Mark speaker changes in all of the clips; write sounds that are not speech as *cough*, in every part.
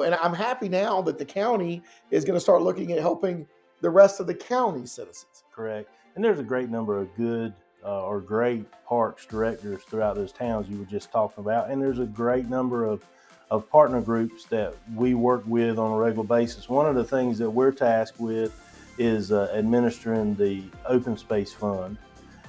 Speaker 1: And I'm happy now that the county is going to start looking at helping the rest of the county citizens.
Speaker 2: Correct. And there's a great number of good uh, or great parks directors throughout those towns you were just talking about. And there's a great number of, of partner groups that we work with on a regular basis. One of the things that we're tasked with is uh, administering the Open Space Fund.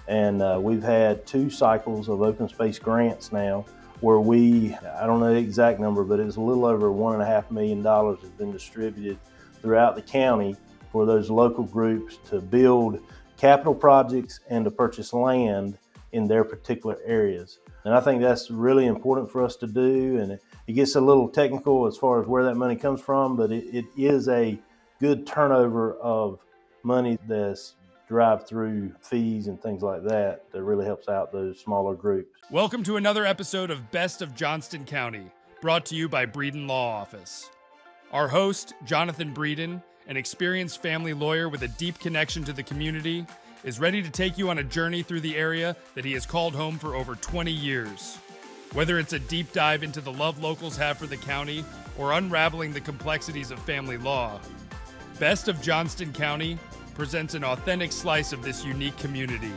Speaker 2: And uh, we've had two cycles of open space grants now where we, I don't know the exact number, but it's a little over one and a half million dollars has been distributed throughout the county for those local groups to build capital projects and to purchase land in their particular areas. And I think that's really important for us to do. And it, it gets a little technical as far as where that money comes from, but it, it is a good turnover of money that's drive through fees and things like that that really helps out those smaller groups.
Speaker 3: Welcome to another episode of Best of Johnston County, brought to you by Breeden Law Office. Our host, Jonathan Breeden, an experienced family lawyer with a deep connection to the community, is ready to take you on a journey through the area that he has called home for over 20 years. Whether it's a deep dive into the love locals have for the county or unraveling the complexities of family law, Best of Johnston County presents an authentic slice of this unique community.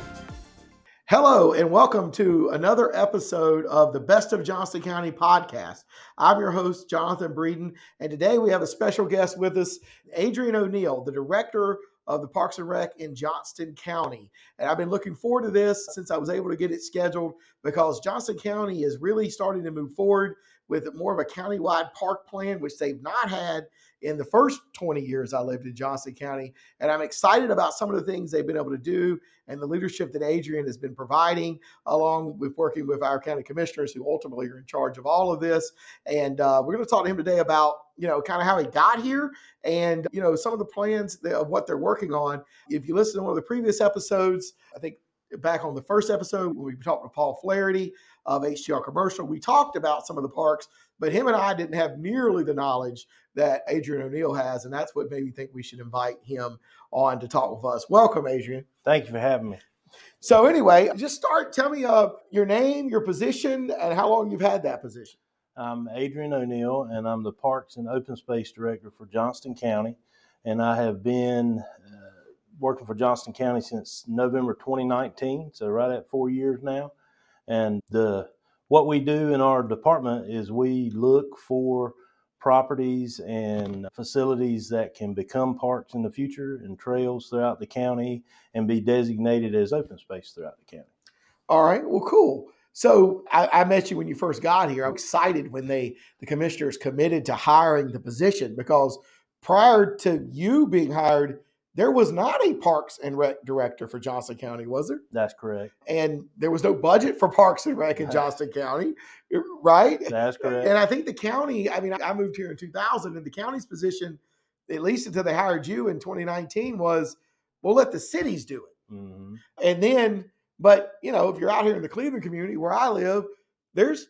Speaker 1: Hello, and welcome to another episode of the Best of Johnston County podcast. I'm your host, Jonathan Breeden, and today we have a special guest with us, Adrian O'Neal, the director of the Parks and Rec in Johnston County. And I've been looking forward to this since I was able to get it scheduled because Johnston County is really starting to move forward with more of a countywide park plan, which they've not had in the first 20 years I lived in Johnston County. And I'm excited about some of the things they've been able to do and the leadership that Adrian has been providing, along with working with our county commissioners who ultimately are in charge of all of this. And uh, we're going to talk to him today about, you know, kind of how he got here and, you know, some of the plans of what they're working on. If you listen to one of the previous episodes, I think back on the first episode when we talked to Paul Flaherty of HTR Commercial, we talked about some of the parks, but him and I didn't have nearly the knowledge that Adrian O'Neal has, and that's what made me think we should invite him on to talk with us. Welcome, Adrian.
Speaker 2: Thank you for having me.
Speaker 1: So, anyway, just start. Tell me uh, your name, your position, and how long you've had that position.
Speaker 2: I'm Adrian O'Neal, and I'm the Parks and Open Space Director for Johnston County, and I have been uh, working for Johnston County since November 2019, so right at four years now. And the what we do in our department is we look for properties and facilities that can become parks in the future and trails throughout the county and be designated as open space throughout the county.
Speaker 1: All right. Well, cool. So I, I, met you when you first got here. I'm excited when they the commissioners committed to hiring the position because prior to you being hired, there was not a Parks and Rec director for Johnston County, was there?
Speaker 2: That's correct.
Speaker 1: And there was no budget for Parks and Rec in Johnston County, right?
Speaker 2: That's correct.
Speaker 1: And I think the county, I mean, I moved here in 2000, and the county's position, at least until they hired you in 2019, was we'll let the cities do it. Mm-hmm. And then, but, you know, if you're out here in the Cleveland community where I live, there's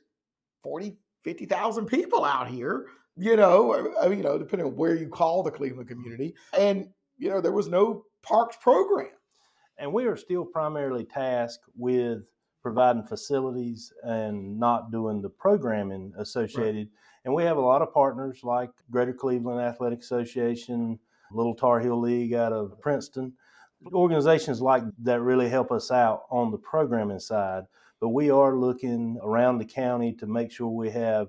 Speaker 1: 40, 50,000 people out here you know, I mean, you know, depending on where you call the Cleveland community. And you know, there was no parks program.
Speaker 2: And we are still primarily tasked with providing facilities and not doing the programming associated. Right. And we have a lot of partners like Greater Cleveland Athletic Association, Little Tar Heel League out of Princeton, organizations like that really help us out on the programming side. But we are looking around the county to make sure we have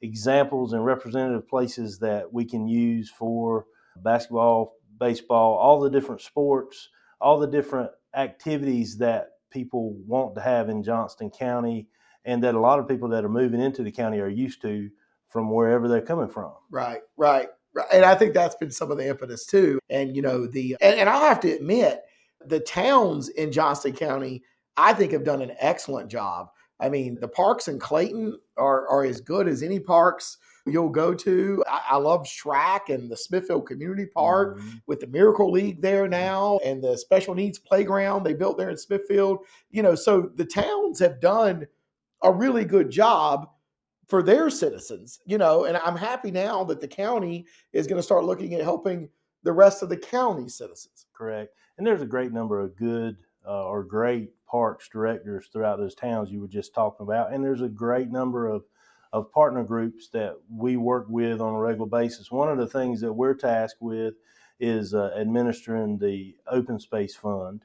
Speaker 2: examples and representative places that we can use for basketball, baseball, all the different sports, all the different activities that people want to have in Johnston County and that a lot of people that are moving into the county are used to from wherever they're coming from.
Speaker 1: Right, right. right. And I think that's been some of the impetus too. And, you know, the, and, and I'll have to admit, the towns in Johnston County, I think have done an excellent job. I mean, the parks in Clayton are, are as good as any parks you'll go to. I, I love SRAC and the Smithfield Community Park mm-hmm. with the Miracle League there now and the special needs playground they built there in Smithfield. You know, so the towns have done a really good job for their citizens, you know, and I'm happy now that the county is going to start looking at helping the rest of the county citizens.
Speaker 2: Correct. And there's a great number of good uh, or great parks directors throughout those towns you were just talking about. And there's a great number of of partner groups that we work with on a regular basis. One of the things that we're tasked with is uh, administering the Open Space Fund.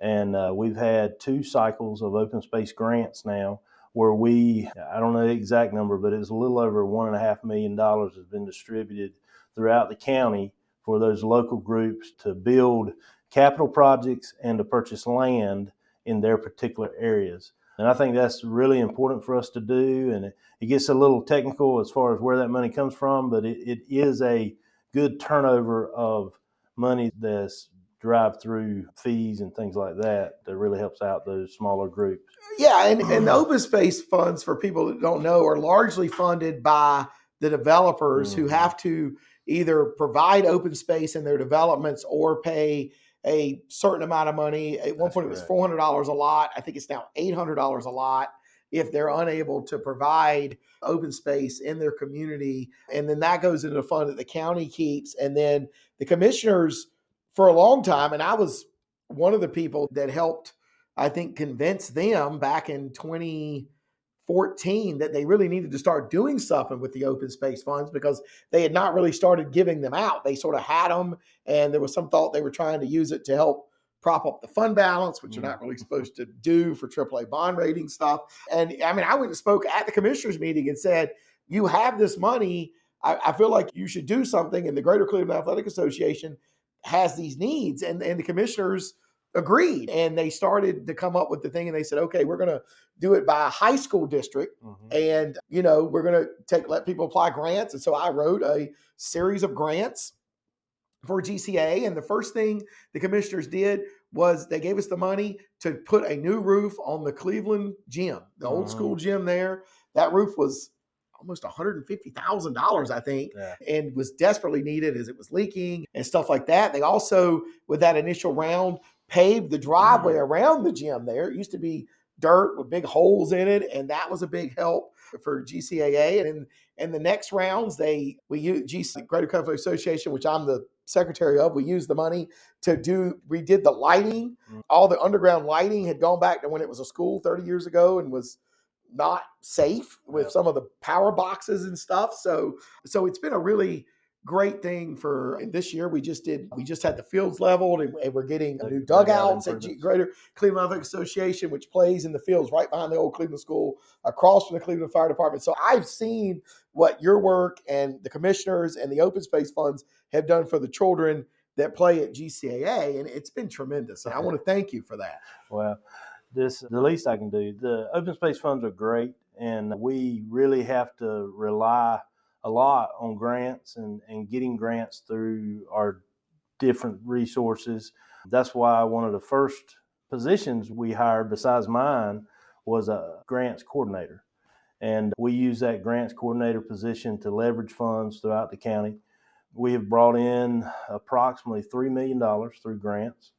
Speaker 2: And uh, we've had two cycles of open space grants now where we, I don't know the exact number, but it's a little over one and a half million dollars has been distributed throughout the county for those local groups to build capital projects and to purchase land in their particular areas. And I think that's really important for us to do. And it, it gets a little technical as far as where that money comes from, but it, it is a good turnover of money that's drive through fees and things like that that really helps out those smaller groups.
Speaker 1: Yeah, and, and the open space funds for people that don't know are largely funded by the developers mm-hmm. who have to either provide open space in their developments or pay a certain amount of money. At one That's point, it was four hundred dollars a lot. I think it's now eight hundred dollars a lot if they're unable to provide open space in their community. And then that goes into a fund that the county keeps. And then the commissioners, for a long time, and I was one of the people that helped, I think, convince them back in 2014 that they really needed to start doing something with the open space funds because they had not really started giving them out. They sort of had them, and there was some thought they were trying to use it to help prop up the fund balance, which you're not really mm-hmm. supposed to do for AAA bond rating stuff. And I mean, I went and spoke at the commissioners meeting and said, You have this money. I, I feel like you should do something. And the Greater Cleveland Athletic Association has these needs. And, and the commissioners agreed. And they started to come up with the thing and they said, Okay, we're going to do it by a high school district. Mm-hmm. And, you know, we're going to take, let people apply grants. And so I wrote a series of grants for GCA. And the first thing the commissioners did was they gave us the money to put a new roof on the Cleveland gym, the old uh-huh. school gym there. That roof was almost $150,000, I think, yeah. and was desperately needed as it was leaking and stuff like that. They also, with that initial round, paved the driveway mm-hmm. around the gym there. It used to be dirt with big holes in it, and that was a big help for GCAA. And in, the next rounds, they we use GC Greater Cleveland Association, which I'm the secretary of. We used the money to do, we did the lighting. Mm-hmm. All the underground lighting had gone back to when it was a school 30 years ago and was not safe with some of the power boxes and stuff. So, so it's been a really great thing for this year. We just did, we just had the fields leveled and, and we're getting a new dugouts at G- Greater Cleveland Athletic Association, which plays in the fields right behind the old Cleveland School across from the Cleveland Fire Department. So I've seen what your work and the commissioners and the open space funds have done for the children that play at GCAA, and it's been tremendous. And I want to thank you for that.
Speaker 2: Well, this the least I can do. The open space funds are great, and we really have to rely a lot on grants and, and getting grants through our different resources. That's why one of the first positions we hired, besides mine, was a grants coordinator. And we use that grants coordinator position to leverage funds throughout the county. We have brought in approximately $3 million through grants,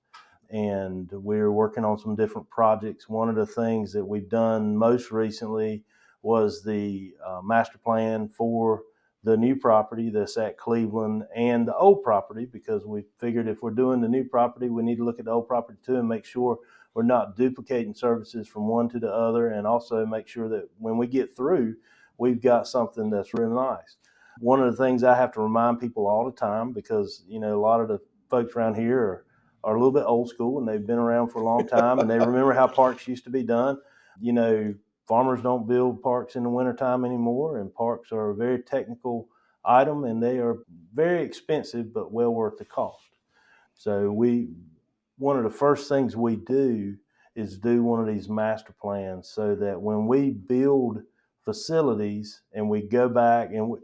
Speaker 2: and we're working on some different projects. One of the things that we've done most recently was the uh, master plan for the new property that's at Cleveland and the old property because we figured if we're doing the new property, we need to look at the old property too and make sure we're not duplicating services from one to the other and also make sure that when we get through, we've got something that's really nice. One of the things I have to remind people all the time because, you know, a lot of the folks around here are, are a little bit old school and they've been around for a long time and they remember how parks used to be done. You know, farmers don't build parks in the wintertime anymore, and parks are a very technical item and they are very expensive but well worth the cost. So we one of the first things we do is do one of these master plans so that when we build facilities and we go back and we,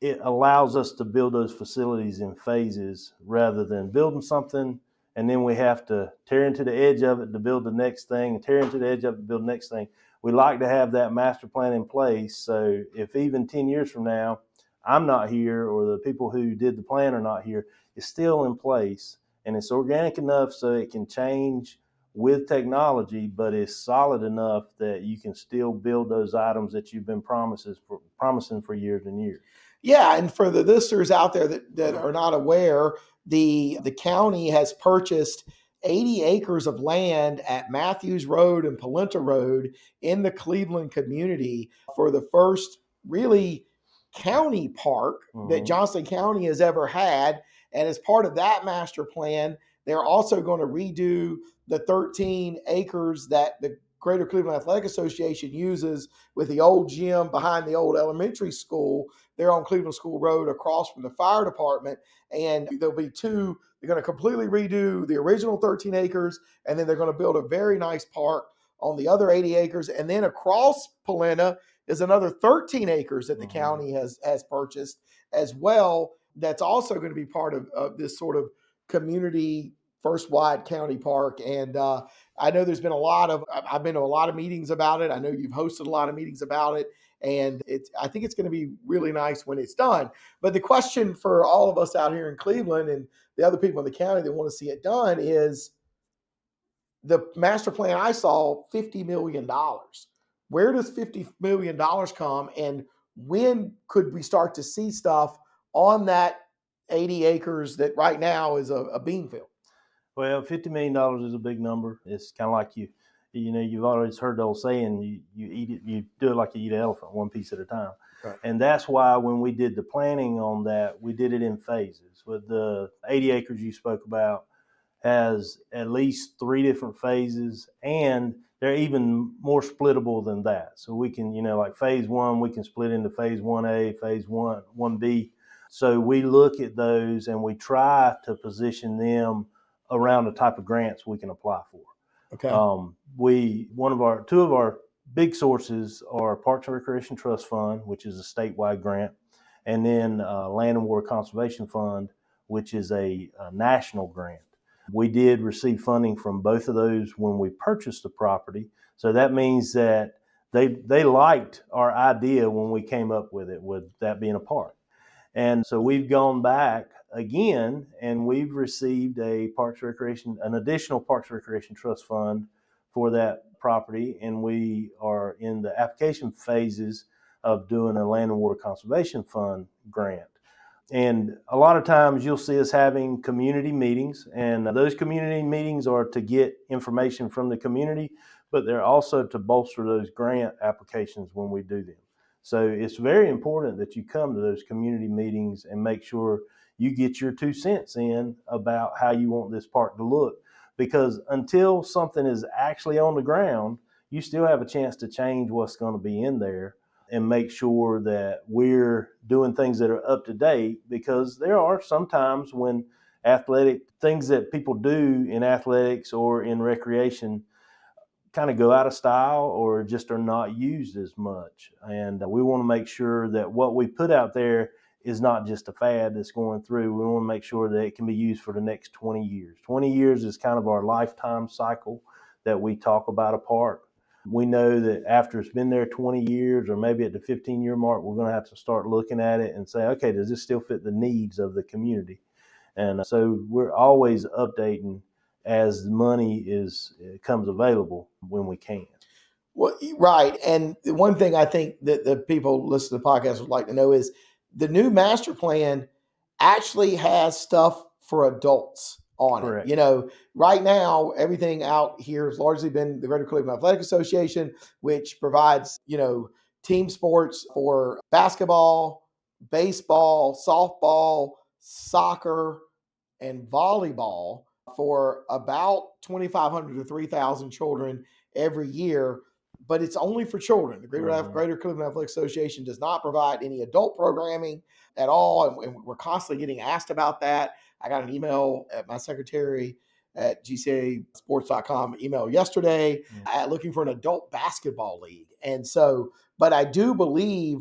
Speaker 2: it allows us to build those facilities in phases rather than building something and then we have to tear into the edge of it to build the next thing and tear into the edge of it to build the next thing we like to have that master plan in place. So if even 10 years from now, I'm not here or the people who did the plan are not here, it's still in place and it's organic enough so it can change with technology, but it's solid enough that you can still build those items that you've been promises for, promising for years and years.
Speaker 1: Yeah, and for the listeners out there that, that uh-huh. are not aware, the the county has purchased 80 acres of land at Matthews Road and Polenta Road in the Cleveland community for the first really county park that
Speaker 2: Mhm.
Speaker 1: Johnston County has ever had. And as part of that master plan, they're also going to redo the 13 acres that the Greater Cleveland Athletic Association uses with the old gym behind the old elementary school. They're on Cleveland School Road across from the fire department. And there'll be two, they're going to completely redo the original 13 acres, and then they're going to build a very nice park on the other 80 acres. And then across Polenta is another 13 acres that the
Speaker 2: Mhm.
Speaker 1: county has has purchased as well. That's also going to be part of, of this sort of community first wide county park. And uh, I know there's been a lot of I've been to a lot of meetings about it. I know you've hosted a lot of meetings about it, and it's I think it's going to be really nice when it's done. But the question for all of us out here in Cleveland and the other people in the county that want to see it done is the master plan I saw $50 million. Where does $50 million come? And when could we start to see stuff on that 80 acres that right now is a, a bean field?
Speaker 2: Well, fifty million dollars is a big number. It's kind of like you, you know, you've always heard the old saying, you, you eat it, you do it like you eat an elephant, one piece at a time.
Speaker 1: Right.
Speaker 2: And that's why when we did the planning on that, we did it in phases. With the eighty acres you spoke about, has at least three different phases, and they're even more splittable than that. So we can, you know, like phase one, we can split into phase one A, phase one, one B. So we look at those and we try to position them around the type of grants we can apply for.
Speaker 1: Okay.
Speaker 2: Um, we one of our two of our big sources are Parks and Recreation Trust Fund, which is a statewide grant, and then uh, Land and Water Conservation Fund, which is a, a national grant. We did receive funding from both of those when we purchased the property, so that means that they they liked our idea when we came up with it, with that being a park. And so we've gone back again and we've received a Parks Recreation, an additional Parks Recreation Trust Fund for that property. And we are in the application phases of doing a Land and Water Conservation Fund grant. And a lot of times you'll see us having community meetings, and those community meetings are to get information from the community, but they're also to bolster those grant applications when we do them. So it's very important that you come to those community meetings and make sure you get your two cents in about how you want this park to look. Because until something is actually on the ground, you still have a chance to change what's going to be in there and make sure that we're doing things that are up to date. Because there are sometimes when athletic things that people do in athletics or in recreation kind of go out of style or just are not used as much. And we want to make sure that what we put out there is not just a fad that's going through. We want to make sure that it can be used for the next 20 years. 20 years is kind of our lifetime cycle that we talk about a park. We know that after it's been there 20 years or maybe at the 15 year mark, we're going to have to start looking at it and say, okay, does this still fit the needs of the community? And uh, so we're always updating as money is comes available when we can.
Speaker 1: Well, right. And the one thing I think that the people listen to the podcast would like to know is the new master plan actually has stuff for adults on
Speaker 2: Correct.
Speaker 1: it. You know, right now, everything out here has largely been the Greater Cleveland Athletic Association, which provides, you know, team sports for basketball, baseball, softball, soccer, and volleyball for about 2,500 to 3,000 children every year. But it's only for children. The Greater,
Speaker 2: Mhm.
Speaker 1: Greater Cleveland Athletic Association does not provide any adult programming at all. And, and we're constantly getting asked about that. I got an email at my secretary at gcasports.com email yesterday
Speaker 2: Mm.
Speaker 1: uh, looking for an adult basketball league. And so, but I do believe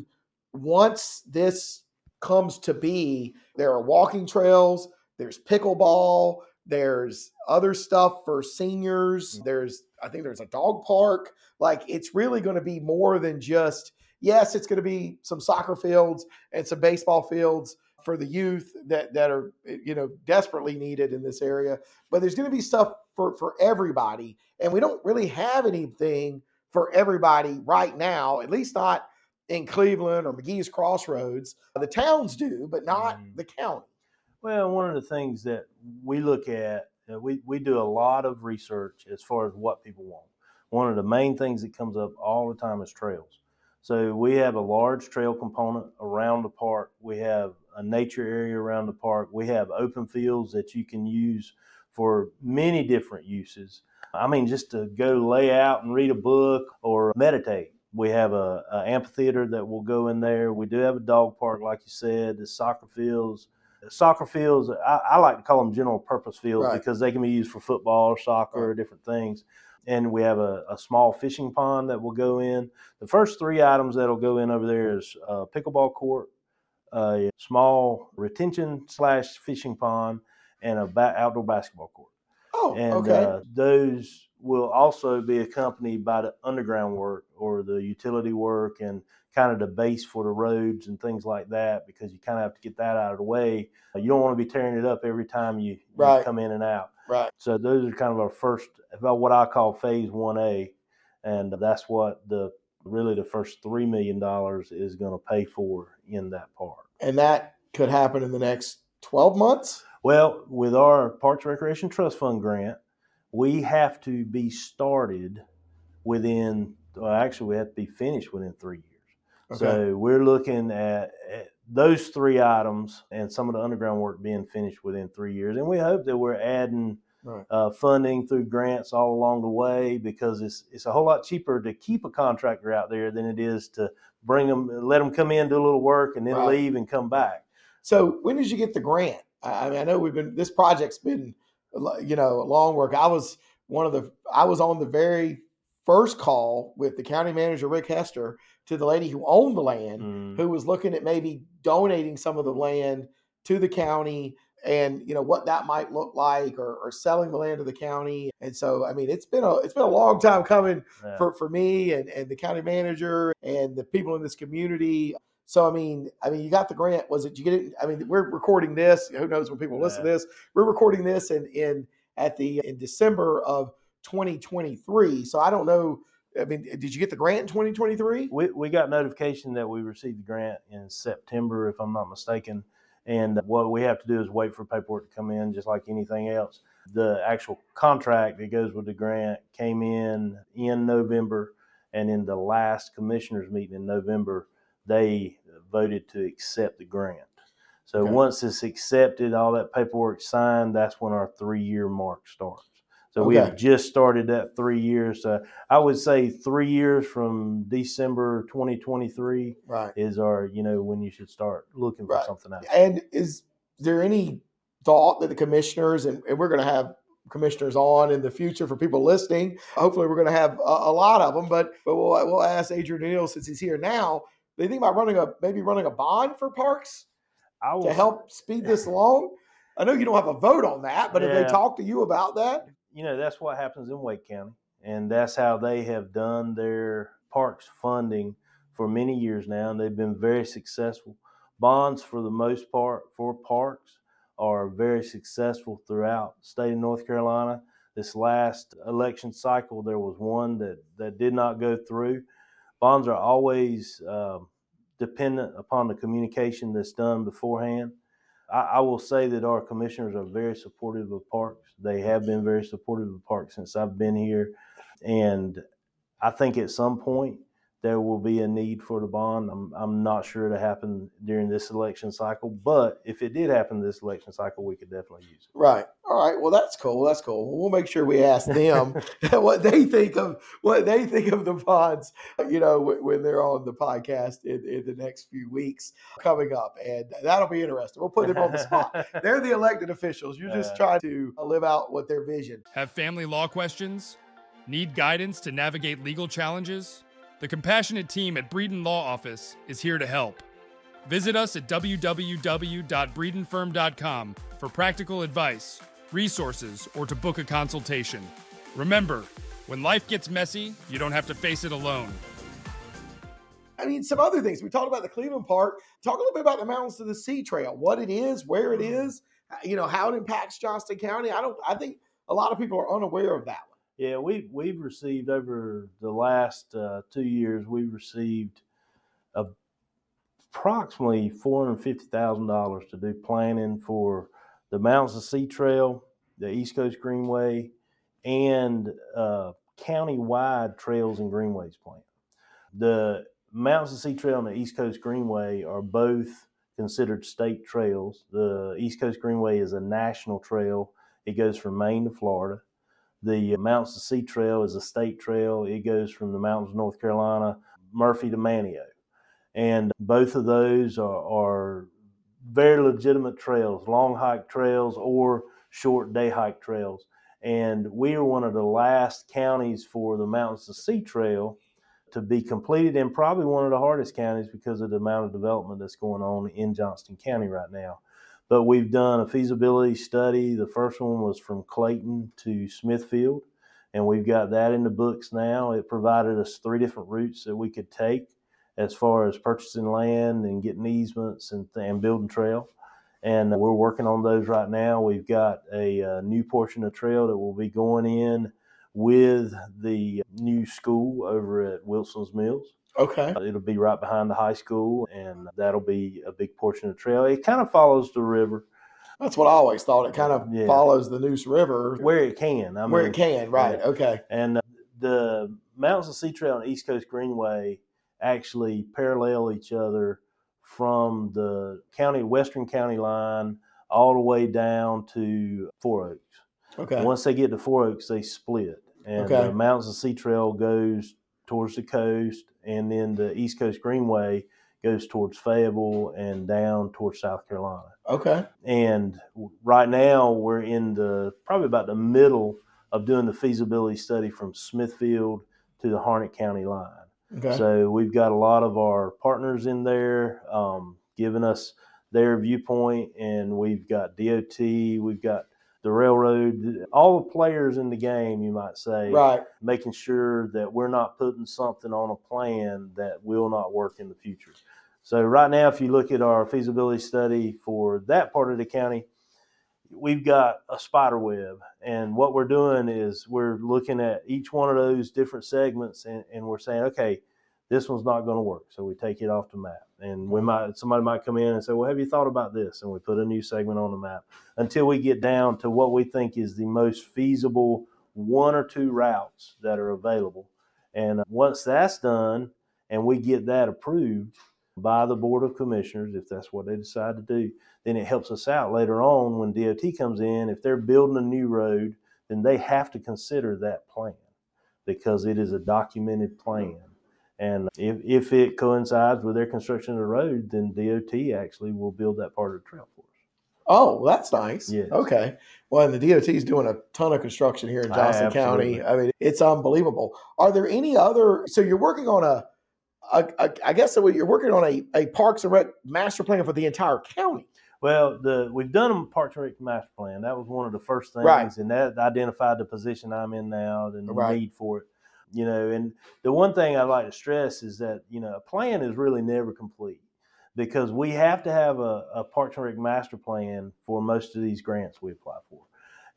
Speaker 1: once this comes to be, there are walking trails, there's pickleball, there's other stuff for seniors,
Speaker 2: Mm.
Speaker 1: there's, I think there's a dog park. Like it's really going to be more than just, yes, it's going to be some soccer fields and some baseball fields for the youth that that are you know desperately needed in this area but there's going to be stuff for for everybody and we don't really have anything for everybody right now at least not in cleveland or mcgee's crossroads the towns do but not
Speaker 2: Mm.
Speaker 1: the county
Speaker 2: Well, one of the things that we look at, Uh, we, we do a lot of research as far as what people want. One of the main things that comes up all the time is trails. So we have a large trail component around the park. We have a nature area around the park. We have open fields that you can use for many different uses. I mean, just to go lay out and read a book or meditate. We have a, a amphitheater that will go in there. We do have a dog park, like you said, the soccer fields. Soccer fields, I, I like to call them general purpose fields
Speaker 1: Right.
Speaker 2: because they can be used for football or soccer
Speaker 1: Right.
Speaker 2: or different things. And we have a, a small fishing pond that will go in. The first three items that'll go in over there is a pickleball court, a small retention slash fishing pond, and a ba- outdoor basketball court.
Speaker 1: Oh,
Speaker 2: And
Speaker 1: okay.
Speaker 2: uh, those will also be accompanied by the underground work or the utility work and kind of the base for the roads and things like that because you kind of have to get that out of the way. You don't want to be tearing it up every time you, you come in and out.
Speaker 1: right.
Speaker 2: So those are kind of our first, about what I call phase one A, and that's what the really the first three million dollars is going to pay for in that park.
Speaker 1: And that could happen in the next 12 months?
Speaker 2: Well, with our Parks Recreation Trust Fund grant, we have to be started within. Well, actually, we have to be finished within three years.
Speaker 1: Okay.
Speaker 2: So we're looking at, at those three items and some of the underground work being finished within three years, and we hope that we're adding
Speaker 1: Right.
Speaker 2: uh, funding through grants all along the way because it's it's a whole lot cheaper to keep a contractor out there than it is to bring them, let them come in, do a little work, and then
Speaker 1: Right.
Speaker 2: leave and come back.
Speaker 1: So when did you get the grant? I I mean, I know we've been this project's been, you know, a long work. I was one of the I was on the very first call with the county manager Rick Hester to the lady who owned the land,
Speaker 2: Mm.
Speaker 1: who was looking at maybe donating some of the land to the county and you know what that might look like or, or selling the land to the county and so i mean it's been a it's been a long time coming
Speaker 2: Yeah.
Speaker 1: for, for me and, and the county manager and the people in this community. So I mean, I mean, you got the grant. Was it? You get it? I mean, we're recording this. Who knows when people listen to this? We're recording this in in at the in December of 2023. So I don't know. I mean, did you get the grant in 2023?
Speaker 2: we, we got notification that we received the grant in September, if I'm not mistaken. And what we have to do is wait for paperwork to come in, just like anything else. The actual contract that goes with the grant came in in November, and in the last commissioners meeting in November, they voted to accept the grant. So
Speaker 1: Okay.
Speaker 2: once it's accepted, all that paperwork signed, that's when our three year mark starts. So we have just started that three years. So I would say three years from December 2023
Speaker 1: Right.
Speaker 2: is our, you know, when you should start looking for
Speaker 1: Right.
Speaker 2: something else.
Speaker 1: And is there any thought that the commissioners and, and we're going to have commissioners on in the future for people listening? Hopefully, we're going to have a, a lot of them. But but we'll, we'll ask Adrian Neal since he's here now. They think about running a maybe running a bond for parks
Speaker 2: I will
Speaker 1: to help speed this along. I know you don't have a vote on that, but have
Speaker 2: Yeah.
Speaker 1: they talked to you about that?
Speaker 2: You know that's what happens in Wake County, and that's how they have done their parks funding for many years now, and they've been very successful. Bonds, for the most part, for parks are very successful throughout the state of North Carolina. This last election cycle, there was one that that did not go through. Bonds are always um, dependent upon the communication that's done beforehand. I, I will say that our commissioners are very supportive of parks. They have been very supportive of parks since I've been here. And I think at some point there will be a need for the bond. I'm, I'm not sure to happen during this election cycle, but if it did happen this election cycle, we could definitely use it.
Speaker 1: Right. All right. Well, that's cool. That's cool. Well, we'll make sure we ask them *laughs* *laughs* what they think of what they think of the bonds. You know, when, when they're on the podcast in, in the next few weeks coming up, and that'll be interesting. We'll put them on the spot. *laughs* They're the elected officials. You're just
Speaker 2: Uh.
Speaker 1: trying to live out what their vision.
Speaker 3: Have family law questions? Need guidance to navigate legal challenges? The compassionate team at Breeden Law Office is here to help. Visit us at www.breedenfirm.com for practical advice, resources, or to book a consultation. Remember, when life gets messy, you don't have to face it alone.
Speaker 1: I mean, some other things. We talked about the Cleveland Park. Talk a little bit about the Mountains to the Sea Trail. What it is, where it mm-hmm. is. You know how it impacts Johnston County. I don't. I think a lot of people are unaware of that.
Speaker 2: Yeah, we've we've received over the last uh, two years. We've received a, approximately four hundred fifty thousand dollars to do planning for the Mountains of Sea Trail, the East Coast Greenway, and uh, county-wide trails and greenways plan. The Mountains of Sea Trail and the East Coast Greenway are both considered state trails. The East Coast Greenway is a national trail. It goes from Maine to Florida. The Mountains to Sea Trail is a state trail. It goes from the mountains of North Carolina, Murphy to Manteo. And both of those are, are very legitimate trails, long hike trails or short day hike trails. And we are one of the last counties for the Mountains to Sea Trail to be completed and probably one of the hardest counties because of the amount of development that's going on in Johnston County right now. But we've done a feasibility study. The first one was from Clayton to Smithfield, and we've got that in the books now. It provided us three different routes that we could take as far as purchasing land and getting easements and, and building trail. And we're working on those right now. We've got a, a new portion of trail that will be going in with the new school over at Wilson's Mills.
Speaker 1: Okay.
Speaker 2: Uh, It'll be right behind the high school, and that'll be a big portion of the trail. It kind of follows the river
Speaker 1: That's what I always thought. It kind of
Speaker 2: Yeah.
Speaker 1: follows the Neuse River
Speaker 2: where it can. I mean, where
Speaker 1: it can. Right.
Speaker 2: yeah.
Speaker 1: Okay.
Speaker 2: And uh, the Mountains of Sea Trail and East Coast Greenway actually parallel each other from the county, western county line, all the way down to Four Oaks.
Speaker 1: Okay.
Speaker 2: Once they get to Four Oaks, they split, and
Speaker 1: Okay.
Speaker 2: the Mountains of Sea Trail goes towards the coast, and then the East Coast Greenway goes towards Fayetteville and down towards South Carolina.
Speaker 1: Okay.
Speaker 2: And right now, we're in the probably about the middle of doing the feasibility study from Smithfield to the Harnett County line.
Speaker 1: Okay.
Speaker 2: So we've got a lot of our partners in there um, giving us their viewpoint, and we've got DOT, we've got the railroad, all the players in the game, you might say,
Speaker 1: right.
Speaker 2: making sure that we're not putting something on a plan that will not work in the future. So right now, if you look at our feasibility study for that part of the county, we've got a spider web, and what we're doing is we're looking at each one of those different segments, and, and we're saying, okay, this one's not going to work, so we take it off the map, and we might somebody might come in and say, well, have you thought about this? And we put a new segment on the map until we get down to what we think is the most feasible one or two routes that are available. And uh, once that's done, and we get that approved by the Board of Commissioners, if that's what they decide to do, then it helps us out later on when DOT comes in. If they're building a new road, then they have to consider that plan because it is a documented plan. And if, if it coincides with their construction of the road, then DOT actually will build that part of the trail for us.
Speaker 1: Oh, well, that's nice.
Speaker 2: Yes.
Speaker 1: Okay. Well, and the DOT is doing a ton of construction here in Johnston County. I mean, it's unbelievable. Are there any other? So you're working on a, a, a I guess that you're working on a, a Parks and Rec master plan for the entire county.
Speaker 2: Well, the we've done a Parks and Rec master plan. That was one of the first things,
Speaker 1: Right.
Speaker 2: and that identified the position I'm in now and the
Speaker 1: Right.
Speaker 2: need for it. You know, and the one thing I'd like to stress is that you know a plan is really never complete because we have to have a, a Parks and Rec master plan for most of these grants we apply for.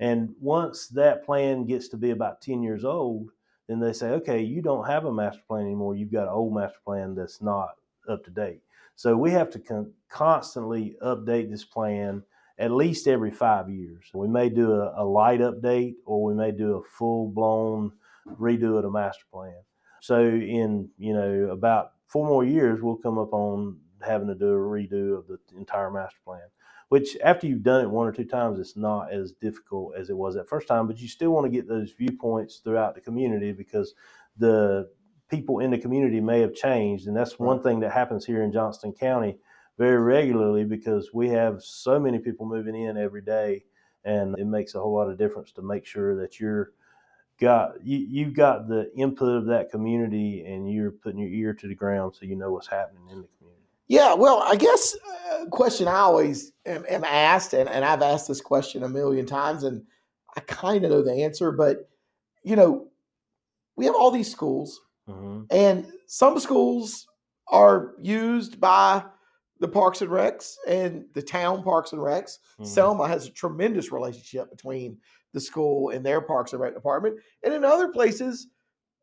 Speaker 2: And once that plan gets to be about ten years old, then they say, okay, you don't have a master plan anymore. You've got an old master plan that's not up to date. So we have to con- constantly update this plan at least every five years. We may do a, a light update or we may do a full blown redo of the master plan. So in you know about four more years, we'll come up on having to do a redo of the entire master plan. Which after you've done it one or two times, it's not as difficult as it was that first time. But you still want to get those viewpoints throughout the community because the people in the community may have changed, and that's one thing that happens here in Johnston County very regularly because we have so many people moving in every day, and it makes a whole lot of difference to make sure that you're got you you've got the input of that community and you're putting your ear to the ground so you know what's happening in the community.
Speaker 1: Yeah, well, I guess uh, question I always am, am asked, and, and I've asked this question a million times, and I kind of know the answer, but you know, we have all these schools,
Speaker 2: hmm
Speaker 1: and some schools are used by the Parks and Recs and the town Parks and Recs.
Speaker 2: Mhm.
Speaker 1: Selma has a tremendous relationship between the school and their Parks and Rec department, and in other places,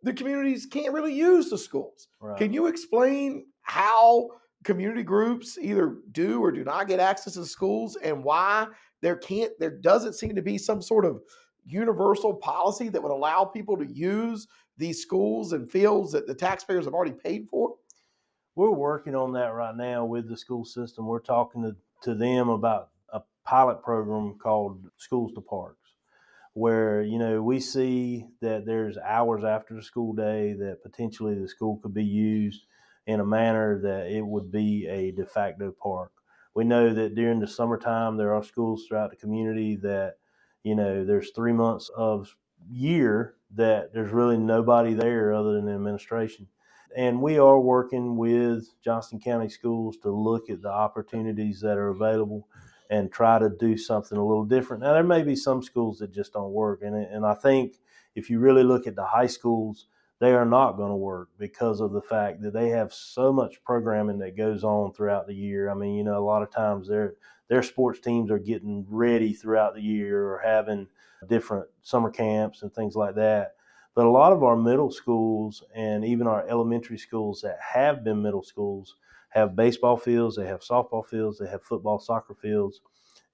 Speaker 1: the communities can't really use the schools.
Speaker 2: Right.
Speaker 1: Can you explain how community groups either do or do not get access to schools and why there can't there doesn't seem to be some sort of universal policy that would allow people to use these schools and fields that the taxpayers have already paid for?
Speaker 2: we're working on that right now with the school system. We're talking to, to them about a pilot program called Schools to Parks, where you know we see that there's hours after the school day that potentially the school could be used in a manner that it would be a de facto park. We know that during the summertime there are schools throughout the community that you know there's three months of year that there's really nobody there other than the administration and we are working with Johnston County Schools to look at the opportunities that are available and try to do something a little different. Now, there may be some schools that just don't work, and and I think if you really look at the high schools, they are not going to work because of the fact that they have so much programming that goes on throughout the year. I mean, you know, a lot of times their their sports teams are getting ready throughout the year or having different summer camps and things like that but a lot of our middle schools and even our elementary schools that have been middle schools have baseball fields, they have softball fields, they have football, soccer fields,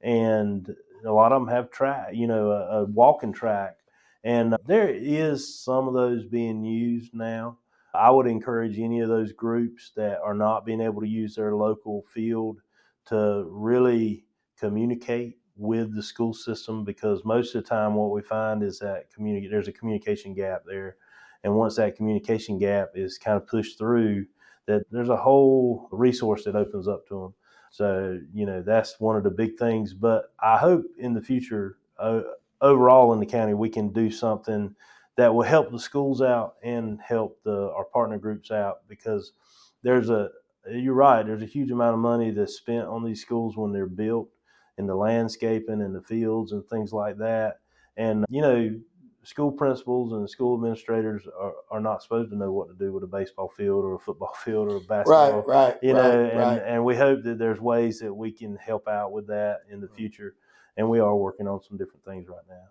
Speaker 2: and a lot of them have track, you know, a, a walking track. And there is some of those being used now. I would encourage any of those groups that are not being able to use their local field to really communicate with the school system because most of the time what we find is that community there's a communication gap there and once that communication gap is kind of pushed through that there's a whole resource that opens up to them so you know that's one of the big things but i hope in the future uh, overall in the county we can do something that will help the schools out and help the our partner groups out because there's a you're right there's a huge amount of money that's spent on these schools when they're built and the landscaping and the fields and things like that. And, you know, school principals and school administrators are, are not supposed to know what to do with a baseball field or a football *laughs* field or a basketball.
Speaker 1: Right, right.
Speaker 2: You
Speaker 1: right,
Speaker 2: know, and,
Speaker 1: right.
Speaker 2: and we hope that there's ways that we can help out with that in the future. And we are working on some different things right now.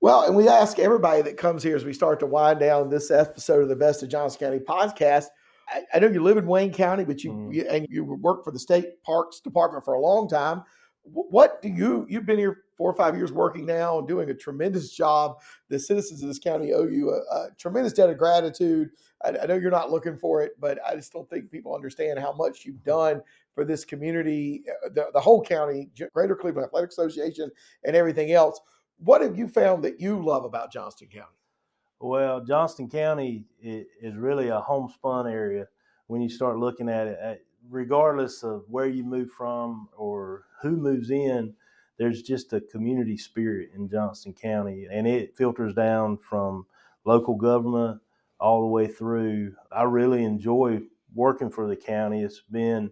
Speaker 1: Well, and we ask everybody that comes here as we start to wind down this episode of the Best of Johnston County podcast. I, I know you live in Wayne County, but you,
Speaker 2: Mm.
Speaker 1: you and you work for the state parks department for a long time. What do you you've been here four or five years working now and doing a tremendous job. The citizens of this county owe you a, a tremendous debt of gratitude. I, I know you're not looking for it, but I just don't think people understand how much you've done for this community, uh, the, the whole county, Greater Cleveland Athletic Association, and everything else. What have you found that you love about Johnston County?
Speaker 2: Well, Johnston County is really a homespun area when you start looking at it. Regardless of where you move from or who moves in, there's just a community spirit in Johnston County, and it filters down from local government all the way through. I really enjoy working for the county. It's been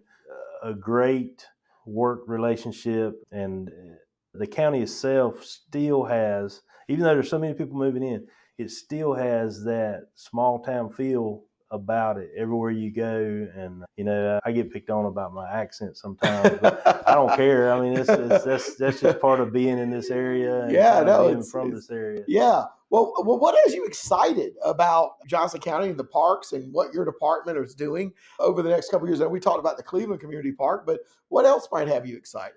Speaker 2: a great work relationship, and uh, the county itself still has, even though there's so many people moving in, it still has that small town feel about it everywhere you go. And you know, I get picked on about my accent sometimes, but I don't *laughs* care. I mean, it's, it's that's that's just part of being in this area. And
Speaker 1: Yeah, no,
Speaker 2: being
Speaker 1: it's-
Speaker 2: from
Speaker 1: it's-
Speaker 2: this area.
Speaker 1: Yeah. Well, well, what has you excited about Johnston County and the parks and what your department is doing over the next couple of years? And we talked about the Cleveland Community Park, but what else might have you excited?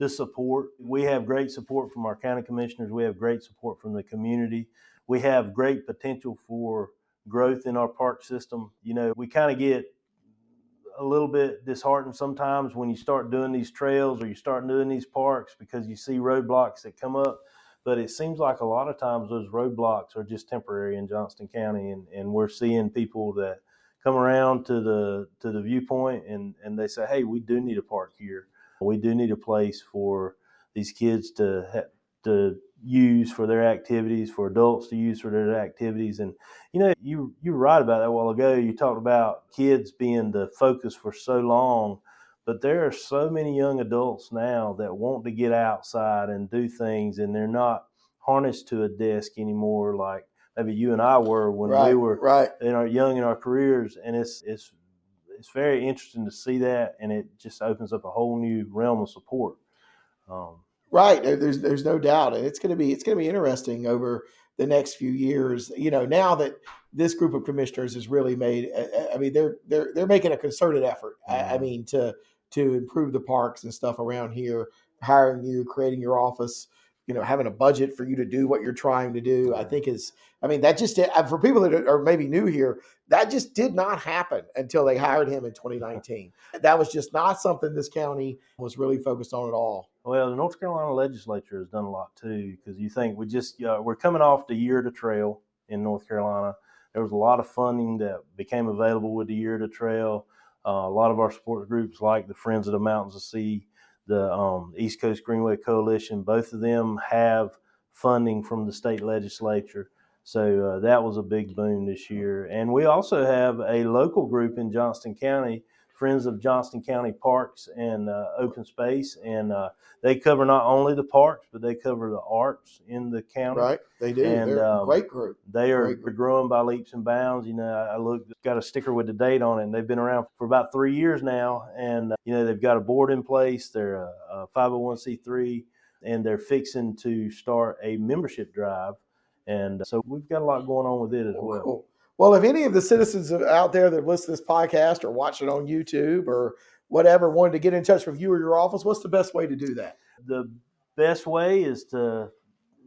Speaker 2: the support. We have great support from our county commissioners. We have great support from the community. We have great potential for growth in our park system. You know, we kind of get a little bit disheartened sometimes when you start doing these trails or you start doing these parks because you see roadblocks that come up. But it seems like a lot of times those roadblocks are just temporary in Johnston County, and, and we're seeing people that come around to the to the viewpoint and, and they say, hey, we do need a park here we do need a place for these kids to ha- to use for their activities, for adults to use for their activities. And you know, you you were right about that a while ago. You talked about kids being the focus for so long, but there are so many young adults now that want to get outside and do things, and they're not harnessed to a desk anymore, like maybe you and I were when
Speaker 1: right.
Speaker 2: we were
Speaker 1: right.
Speaker 2: in our young in our careers, and it's it's it's very interesting to see that, and it just opens up a whole new realm of support. Um,
Speaker 1: Right. There's there's no doubt, and it's going to be it's going to be interesting over the next few years. You know, now that this group of commissioners has really made, I- I mean, they're they're they're making a concerted effort. I, I
Speaker 2: mm-hmm.
Speaker 1: mean, to to improve the parks and stuff around here, hiring you, creating your office. you know, having a budget for you to do what you're trying to do, I mm-hmm. think is, I mean, that just, uh, for people that are maybe new here, that just did not happen until they hired him in *laughs* 2019. That was just not something this county was really focused on at all.
Speaker 2: Well, the North Carolina legislature has done a lot too, because you think we just, uh, we're coming off the year to trail in North Carolina. There was a lot of funding that became available with the year to trail. Uh, a lot of our support groups, like the Friends of the Mountains of Sea, the um, East Coast Greenway Coalition, both of them have funding from the state legislature. So uh, that was a big boon this year. And we also have a local group in Johnston County, Friends of Johnston County Parks and uh, Open Space. And uh, they cover not only the parks, but they cover the arts in the county.
Speaker 1: Right, they do. And, They're um, a great group.
Speaker 2: They are
Speaker 1: group.
Speaker 2: growing by leaps and bounds. You know, I look got a sticker with the date on it, and they've been around for about three years now. And uh, you know, they've got a board in place. They're a, a 501c3, and they're fixing to start a membership drive. And so we've got a lot going on with it as oh, well. Cool.
Speaker 1: Well, if any of the citizens out there that listen to this podcast or watch it on YouTube or whatever wanted to get in touch with you or your office, what's the best way to do that?
Speaker 2: The best way is to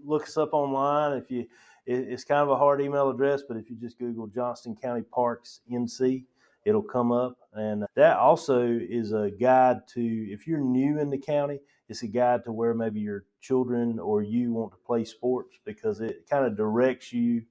Speaker 2: look us up online. If you, it's kind of a hard email address, but if you just Google Johnston County Parks NC, it'll come up. And that also is a guide to, if you're new in the county, it's a guide to where maybe your children or you want to play sports because it kind of directs you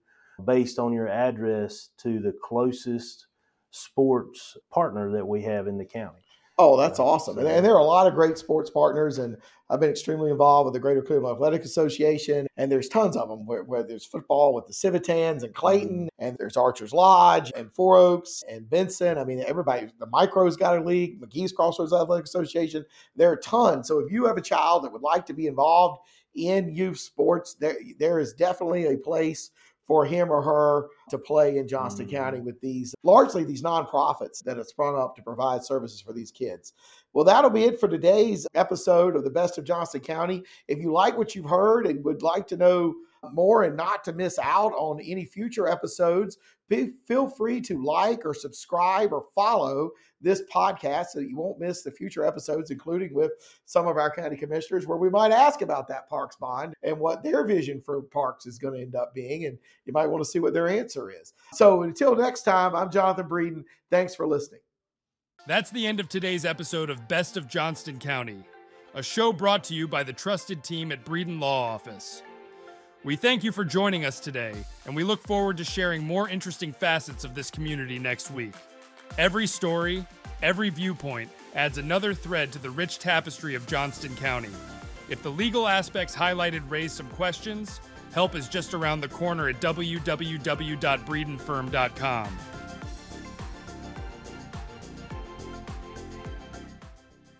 Speaker 2: based on your address to the closest sports partner that we have in the county.
Speaker 1: Oh, that's awesome. And, and, there are a lot of great sports partners. And I've been extremely involved with the Greater Cleveland Athletic Association. And there's tons of them where, where there's football with the Civitans and Clayton, mm-hmm. and there's Archers Lodge and Four Oaks and Benson. I mean, everybody, the Micros got a league, McGee's Crossroads Athletic Association. There are tons. So if you have a child that would like to be involved in youth sports, there, there is definitely a place for him or her to play in Johnston mm-hmm. County with these largely these nonprofits that have sprung up to provide services for these kids. Well, that'll be it for today's episode of the Best of Johnston County. If you like what you've heard and would like to know more and not to miss out on any future episodes, be, feel free to like or subscribe or follow this podcast so that you won't miss the future episodes, including with some of our county commissioners, where we might ask about that parks bond and what their vision for parks is going to end up being. And you might want to see what their answer is. So until next time, I'm Jonathan Breeden. Thanks for listening.
Speaker 3: That's the end of today's episode of Best of Johnston County, a show brought to you by the trusted team at Breeden Law Office. We thank you for joining us today, and we look forward to sharing more interesting facets of this community next week. Every story, every viewpoint adds another thread to the rich tapestry of Johnston County. If the legal aspects highlighted raise some questions, help is just around the corner at www.breedenfirm.com.